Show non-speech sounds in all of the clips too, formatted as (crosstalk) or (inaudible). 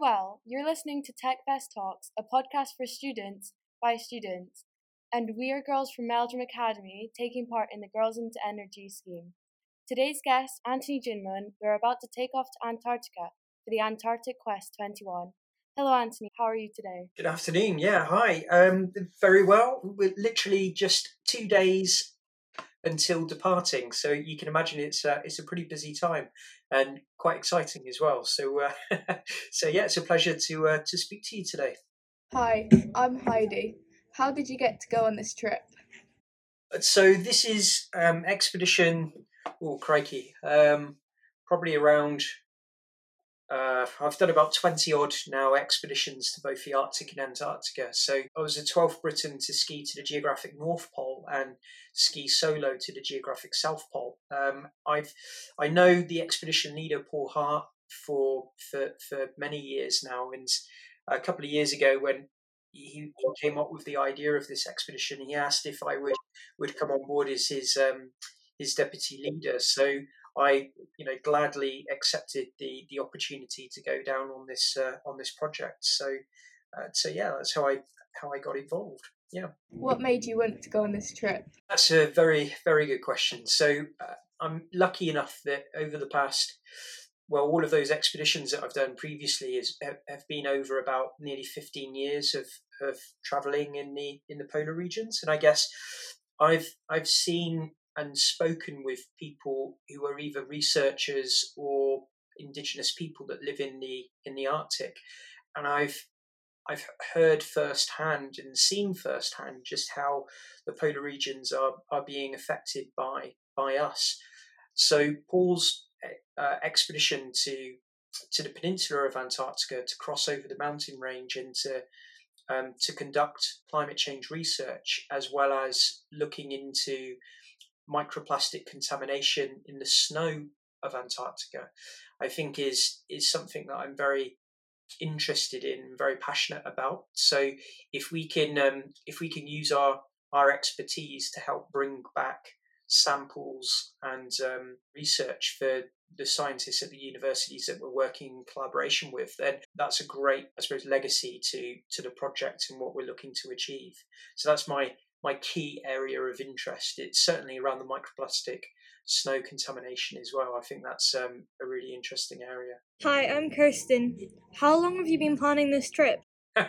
well. You're listening to TechFest Talks, a podcast for students by students, and we are girls from Meldrum Academy taking part in the Girls into Energy scheme. Today's guest, Antony Jinman, we're about to take off to Antarctica for the Antarctic Quest 21. Hello, Anthony. How are you today? Good afternoon. Yeah, hi. Um, very well. We're literally just two days until departing, so you can imagine it's uh, it's a pretty busy time and quite exciting as well. So, uh, (laughs) so yeah, it's a pleasure to uh, to speak to you today. Hi, I'm Heidi. How did you get to go on this trip? So this is um, expedition. Oh, crikey! Um, probably around uh, I've done about 20 odd now expeditions to both the Arctic and Antarctica. So I was the 12th Briton to ski to the geographic North Pole and ski solo to the geographic South Pole. Um, I've I know the expedition leader Paul Hart for for for many years now, and a couple of years ago when he came up with the idea of this expedition, he asked if I would would come on board as his um, his deputy leader. So I, you know, gladly accepted the the opportunity to go down on this uh, on this project. So, uh, so yeah, that's how I how I got involved. Yeah. What made you want to go on this trip? That's a very very good question. So uh, I'm lucky enough that over the past well, all of those expeditions that I've done previously is, have, been over about nearly 15 years of, of traveling in the in the polar regions, and I guess I've I've seen and spoken with people who are either researchers or indigenous people that live in the in the Arctic, and I've I've heard firsthand and seen firsthand just how the polar regions are are being affected by by us. So Paul's uh, expedition to to the peninsula of Antarctica to cross over the mountain range and to um, to conduct climate change research, as well as looking into microplastic contamination in the snow of Antarctica, I think is is something that I'm very interested in, very passionate about. So if we can um, if we can use our our expertise to help bring back samples and um, research for the scientists at the universities that we're working in collaboration with, then that's a great, I suppose, legacy to to the project and what we're looking to achieve. So that's my my key area of interest. It's certainly around the microplastic snow contamination as well. I think that's um, a really interesting area. Hi, I'm Kirsten. How long have you been planning this trip? (laughs)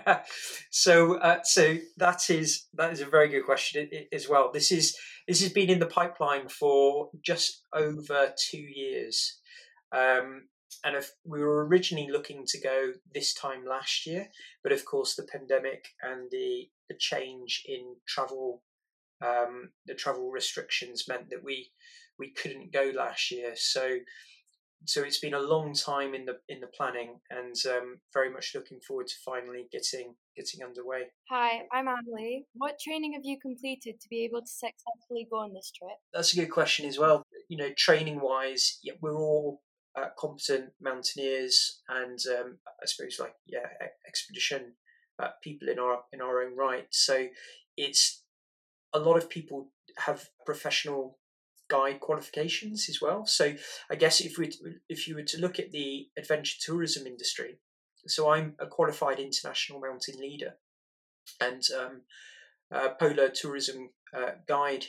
so, uh, so that is that is a very good question as well. This is this has been in the pipeline for just over two years. Um, and if we were originally looking to go this time last year, but of course the pandemic and the the change in travel, um, the travel restrictions meant that we we couldn't go last year. So so it's been a long time in the in the planning, and um, very much looking forward to finally getting getting underway. Hi, I'm Emily. What training have you completed to be able to successfully go on this trip? That's a good question as well. You know, training wise, yeah, we're all uh, competent mountaineers and um, I suppose like yeah expedition uh, people in our in our own right. So it's a lot of people have professional guide qualifications as well. So I guess if we if you were to look at the adventure tourism industry, so I'm a qualified international mountain leader and um, polar tourism uh, guide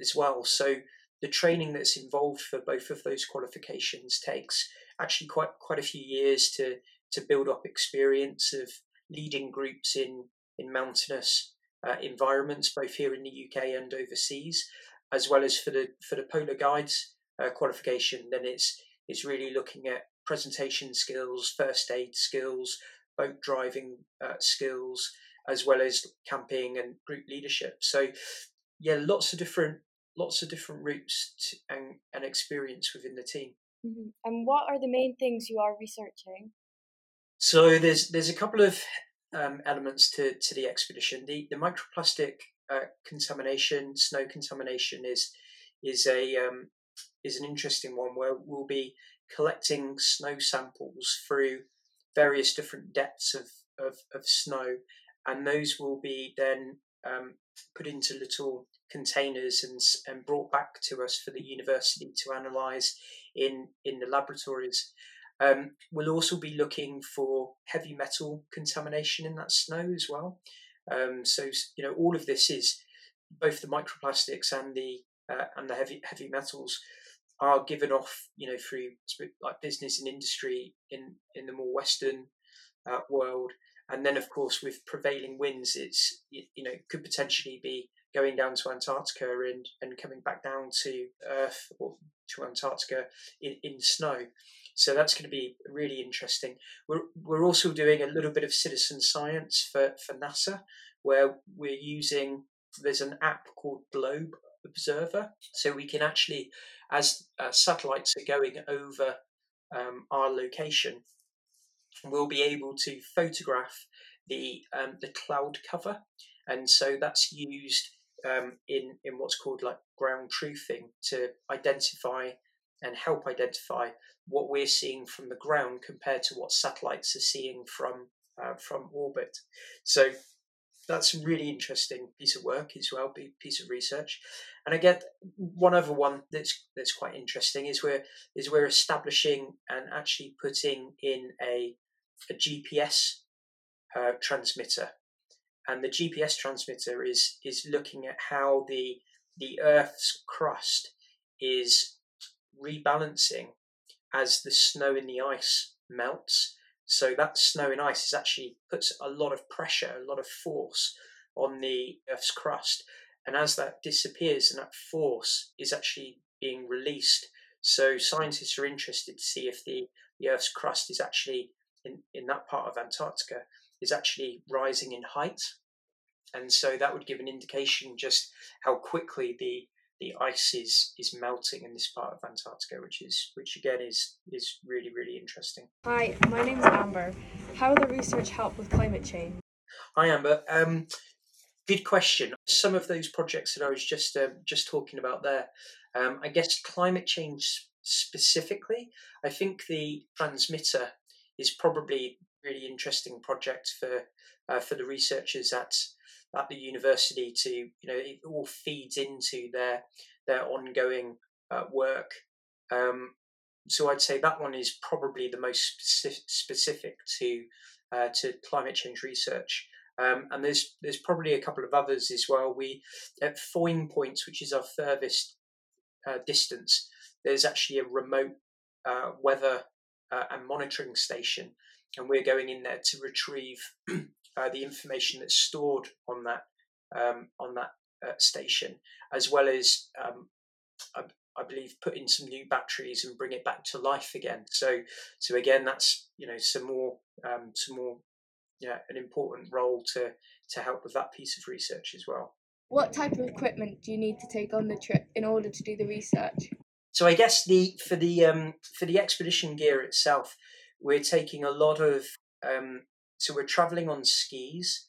as well. So the training that's involved for both of those qualifications takes actually quite quite a few years to to build up experience of leading groups in in mountainous uh, environments, both here in the UK and overseas, as well as for the for the polar guides uh, qualification. Then it's it's really looking at presentation skills, first aid skills, boat driving uh, skills, as well as camping and group leadership. So yeah, lots of different lots of different routes to, and, and experience within the team. Mm-hmm. And what are the main things you are researching? So there's there's a couple of um, elements to, to the expedition. The the microplastic uh, contamination, snow contamination is is a um, is an interesting one where we'll be collecting snow samples through various different depths of, of, of snow, and those will be then um, put into little containers and, and brought back to us for the university to analyse in, in the laboratories. Um, we'll also be looking for heavy metal contamination in that snow as well. Um, so you know all of this is both the microplastics and the uh, and the heavy heavy metals are given off you know through like business and industry in in the more western uh, world and then of course with prevailing winds it's you know could potentially be going down to Antarctica and, and coming back down to Earth or to Antarctica in, in snow. So that's going to be really interesting. We're, we're also doing a little bit of citizen science for, for NASA, where we're using, there's an app called Globe Observer. So we can actually, as uh, satellites are going over um, our location, we'll be able to photograph the um, the cloud cover, and so that's used um, in in what's called like ground truthing to identify and help identify what we're seeing from the ground compared to what satellites are seeing from uh, from orbit. So that's a really interesting piece of work as well, piece of research. And I get one other one that's that's quite interesting is we're is we're establishing and actually putting in a a GPS uh, transmitter and the GPS transmitter is is looking at how the the Earth's crust is rebalancing as the snow and the ice melts. So that snow and ice is actually puts a lot of pressure, a lot of force on the Earth's crust, and as that disappears, and that force is actually being released. So scientists are interested to see if the, the Earth's crust is actually in, in that part of Antarctica is actually rising in height. And so that would give an indication just how quickly the the ice is is melting in this part of Antarctica, which is which again is is really really interesting. Hi, my name is Amber. How will the research help with climate change? Hi Amber. Um, good question. Some of those projects that I was just uh, just talking about there, um, I guess climate change specifically. I think the transmitter is probably really interesting project for uh, for the researchers at at the university to you know it all feeds into their their ongoing uh, work. Um, so I'd say that one is probably the most specific to uh, to climate change research. Um, and there's there's probably a couple of others as well. We at Foyn Points, which is our furthest uh, distance, there's actually a remote uh, weather uh, and monitoring station and we're going in there to retrieve (clears throat) uh, the information that's stored on that um, on that uh, station, as well as um, I, I, believe put in some new batteries and bring it back to life again. So so again, that's you know some more um, some more yeah an important role to to help with that piece of research as well. What type of equipment do you need to take on the trip in order to do the research? So I guess the for the um, for the expedition gear itself, we're taking a lot of um, so we're traveling on skis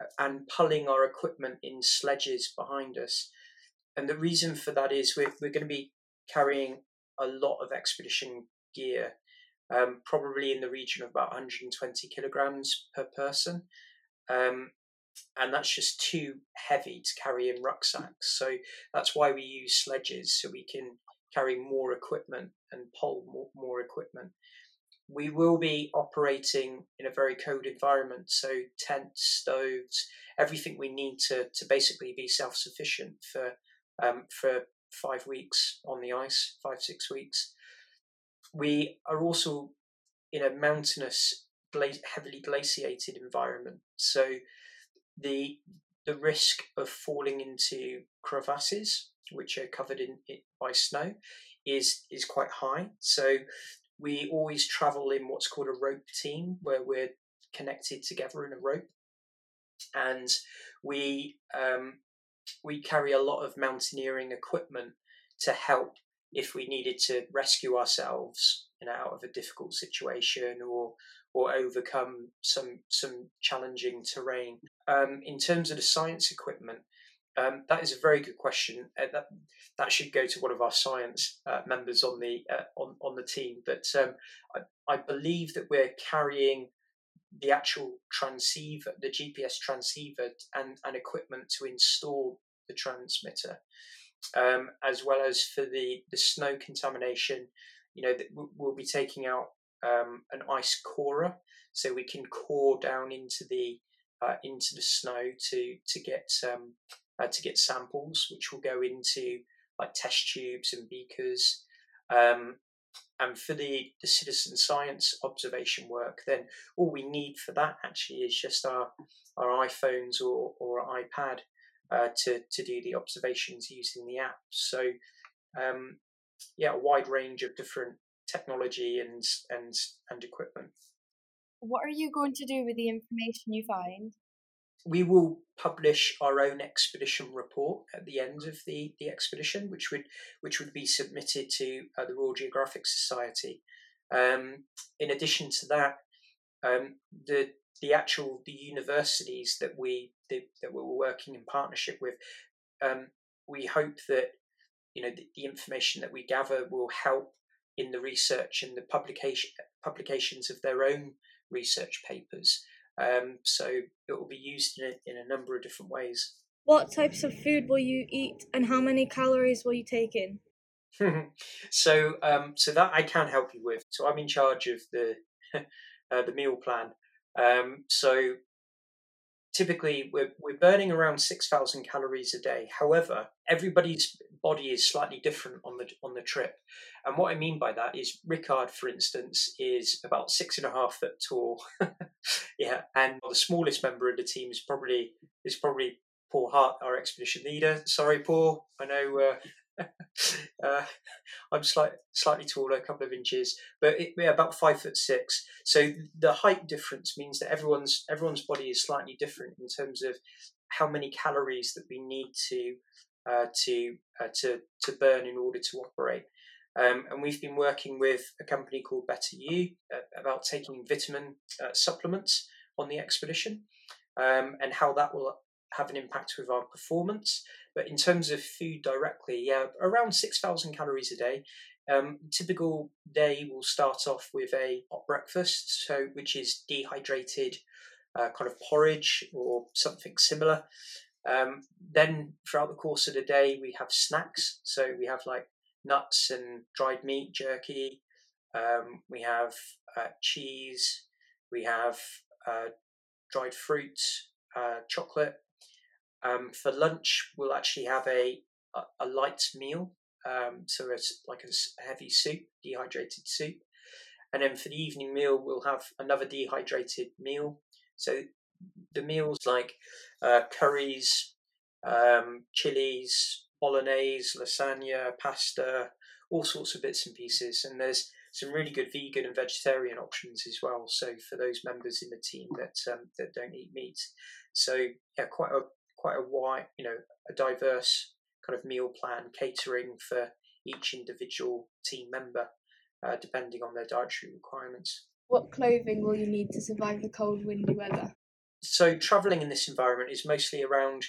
uh, and pulling our equipment in sledges behind us. And the reason for that is we're, we're going to be carrying a lot of expedition gear um, probably in the region of about 120 kilograms per person. Um, and that's just too heavy to carry in rucksacks. So that's why we use sledges so we can carry more equipment and pull more, more equipment we will be operating in a very cold environment. So tents, stoves, everything we need to to basically be self sufficient for um, for five weeks on the ice, five six weeks. We are also in a mountainous, heavily glaciated environment. So the the risk of falling into crevasses, which are covered in, in by snow, is is quite high. So we always travel in what's called a rope team, where we're connected together in a rope, and we um, we carry a lot of mountaineering equipment to help if we needed to rescue ourselves you know, out of a difficult situation or or overcome some some challenging terrain. Um, in terms of the science equipment, um, that is a very good question. Uh, that that should go to one of our science uh, members on the uh, on on the team. But um, I, I, believe that we're carrying the actual transceiver, the GPS transceiver, and and equipment to install the transmitter, um, as well as for the the snow contamination. You know, we'll be taking out um, an ice corer, so we can core down into the uh, into the snow to to get um, uh, to get samples, which will go into like test tubes and beakers. Um, and for the, the citizen science observation work, then all we need for that actually is just our our iPhones or or iPad uh, to to do the observations using the app. So um, yeah, a wide range of different technology and and and equipment. What are you going to do with the information you find? We will publish our own expedition report at the end of the, the expedition, which would which would be submitted to uh, the Royal Geographic Society. Um, in addition to that, um, the the actual the universities that we the, that we're working in partnership with, um, we hope that you know the, the information that we gather will help in the research and the publication publications of their own research papers. Um, so it will be used in a, in a number of different ways. What types of food will you eat, and how many calories will you take in? (laughs) so, um, so that I can help you with. So I'm in charge of the (laughs) uh, the meal plan. Um, so typically we're, we're burning around 6,000 calories a day. However, everybody's body is slightly different on the on the trip. And what I mean by that is Rickard, for instance, is about six and a half foot tall. (laughs) yeah, and the smallest member of the team is probably is probably Paul Hart, our expedition leader. Sorry, Paul. I know uh, (laughs) uh, I'm slightly slightly taller, a couple of inches, but it, yeah, about five foot six. So the height difference means that everyone's everyone's body is slightly different in terms of how many calories that we need to uh, to uh, to to burn in order to operate. Um, and we've been working with a company called Better You uh, about taking vitamin uh, supplements on the expedition um, and how that will have an impact with our performance. But in terms of food directly, yeah, around 6,000 calories a day. Um, typical day will start off with a hot breakfast, so which is dehydrated uh, kind of porridge or something similar. Um, then throughout the course of the day, we have snacks. So we have like nuts and dried meat, jerky. Um, we have uh, cheese. We have uh, dried fruit, uh, chocolate, um, for lunch, we'll actually have a a, a light meal, um, so it's like a heavy soup, dehydrated soup, and then for the evening meal, we'll have another dehydrated meal. So the meals like uh, curries, um, chilies, bolognese, lasagna, pasta, all sorts of bits and pieces, and there's some really good vegan and vegetarian options as well. So for those members in the team that um, that don't eat meat, so yeah, quite a quite a wide, you know, a diverse kind of meal plan catering for each individual team member, uh, depending on their dietary requirements. What clothing will you need to survive the cold, windy weather? So traveling in this environment is mostly around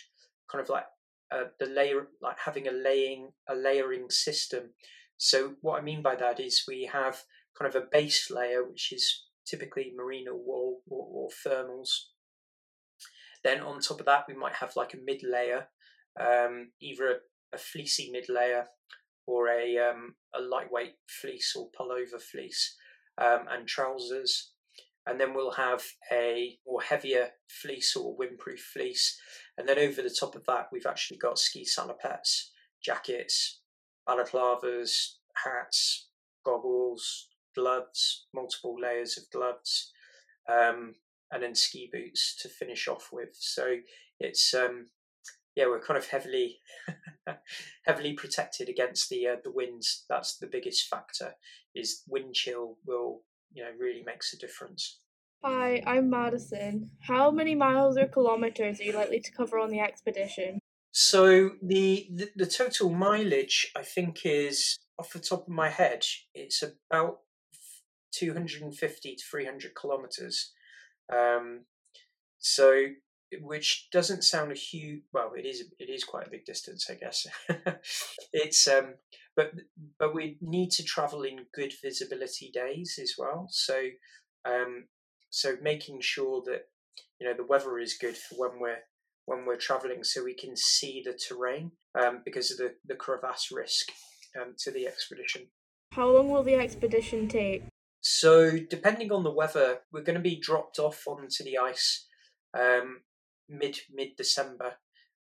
kind of like uh, the layer, like having a laying, a layering system. So what I mean by that is we have kind of a base layer, which is typically merino wool or, or thermals, then on top of that, we might have like a mid layer, um, either a, a, fleecy mid layer or a, um, a lightweight fleece or pullover fleece, um, and trousers. And then we'll have a more heavier fleece or windproof fleece. And then over the top of that, we've actually got ski salopettes, jackets, balaclavas, hats, goggles, gloves, multiple layers of gloves. Um, and then ski boots to finish off with. So it's um, yeah, we're kind of heavily (laughs) heavily protected against the uh, the winds. That's the biggest factor. Is wind chill will you know really makes a difference. Hi, I'm Madison. How many miles or kilometers are you likely to cover on the expedition? So the, the, the total mileage I think is off the top of my head, it's about 250 to 300 kilometers. Um, so, which doesn't sound a huge. Well, it is. It is quite a big distance, I guess. (laughs) it's um, but but we need to travel in good visibility days as well. So, um, so making sure that you know the weather is good for when we're when we're traveling, so we can see the terrain um, because of the the crevasse risk um, to the expedition. How long will the expedition take? So, depending on the weather, we're going to be dropped off onto the ice um, mid mid December,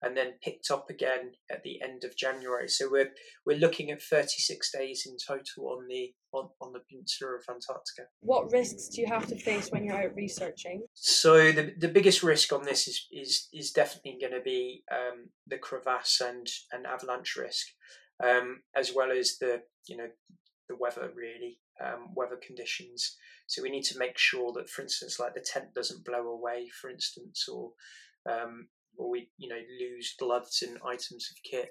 and then picked up again at the end of January. So we're we're looking at 36 days in total on the on, on the peninsula of Antarctica. What risks do you have to face when you're out researching? So the the biggest risk on this is is is definitely going to be um, the crevasse and and avalanche risk, um, as well as the you know the weather really um, weather conditions. So we need to make sure that, for instance, like the tent doesn't blow away, for instance, or um, or we you know lose gloves and items of kit.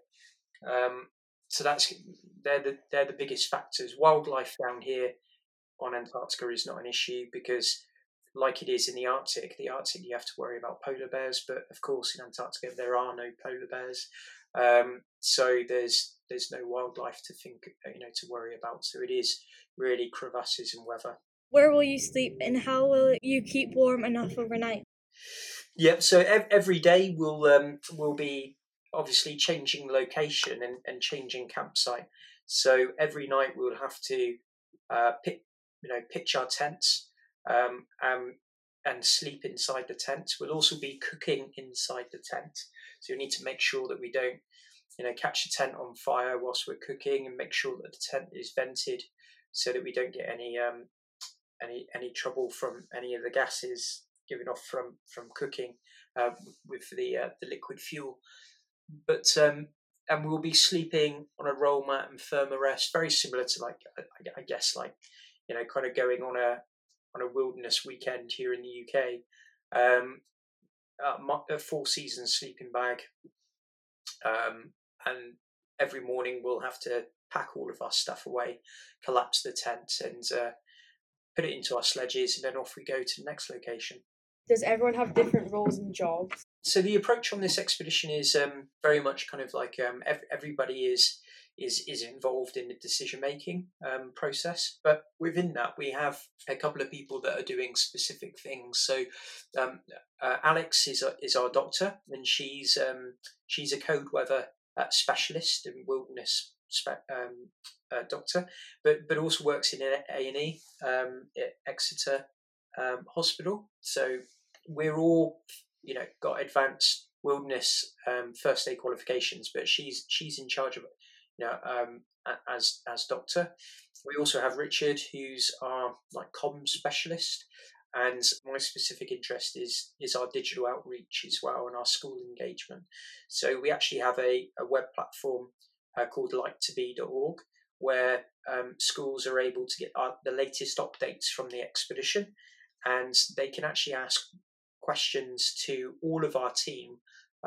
Um, so that's they're the they're the biggest factors. Wildlife down here on Antarctica is not an issue because, like it is in the Arctic, the Arctic you have to worry about polar bears, but of course in Antarctica there are no polar bears. Um, so there's there's no wildlife to think you know to worry about. So it is really crevasses and weather. Where will you sleep and how will you keep warm enough overnight? Yep. So ev- every day we'll um, we'll be obviously changing location and, and changing campsite. So every night we'll have to uh, you know, pitch our tents um, and, and sleep inside the tent. We'll also be cooking inside the tent. So you need to make sure that we don't, you know, catch the tent on fire whilst we're cooking and make sure that the tent is vented so that we don't get any um, any any trouble from any of the gases given off from from cooking uh, with the uh, the liquid fuel. But um, and we'll be sleeping on a roll mat and Thermarest, very similar to like I, I guess like you know kind of going on a on a wilderness weekend here in the UK. Um, a four season sleeping bag, um, and every morning we'll have to pack all of our stuff away, collapse the tent, and uh, put it into our sledges, and then off we go to the next location does everyone have different roles and jobs? So the approach on this expedition is um, very much kind of like um, ev- everybody is is is involved in the decision making um, process. But within that, we have a couple of people that are doing specific things. So um, uh, Alex is a, is our doctor, and she's um, she's a cold weather uh, specialist and wilderness spe- um, uh, doctor, but but also works in A and E um, at Exeter um, Hospital. So we're all, you know, got advanced wilderness um, first aid qualifications, but she's she's in charge of it, you know, um, as as doctor. We also have Richard, who's our like com specialist, and my specific interest is is our digital outreach as well and our school engagement. So we actually have a, a web platform uh, called light2be.org where um, schools are able to get our, the latest updates from the expedition and they can actually ask questions to all of our team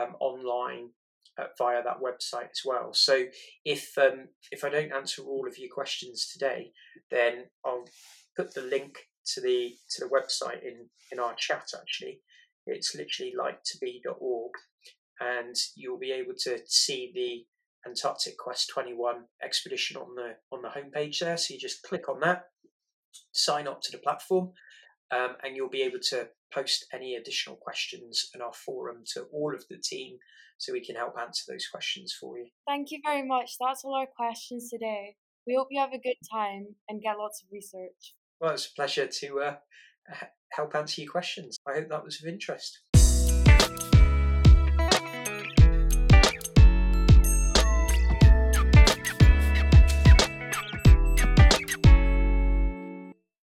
um, online uh, via that website as well. So if um, if I don't answer all of your questions today, then I'll put the link to the to the website in in our chat. Actually, it's literally light2be.org, and you'll be able to see the Antarctic Quest 21 expedition on the on the homepage there. So you just click on that, sign up to the platform, um, and you'll be able to post any additional questions in our forum to all of the team so we can help answer those questions for you. Thank you very much. That's all our questions today. We hope you have a good time and get lots of research. Well, it's a pleasure to uh, help answer your questions. I hope that was of interest.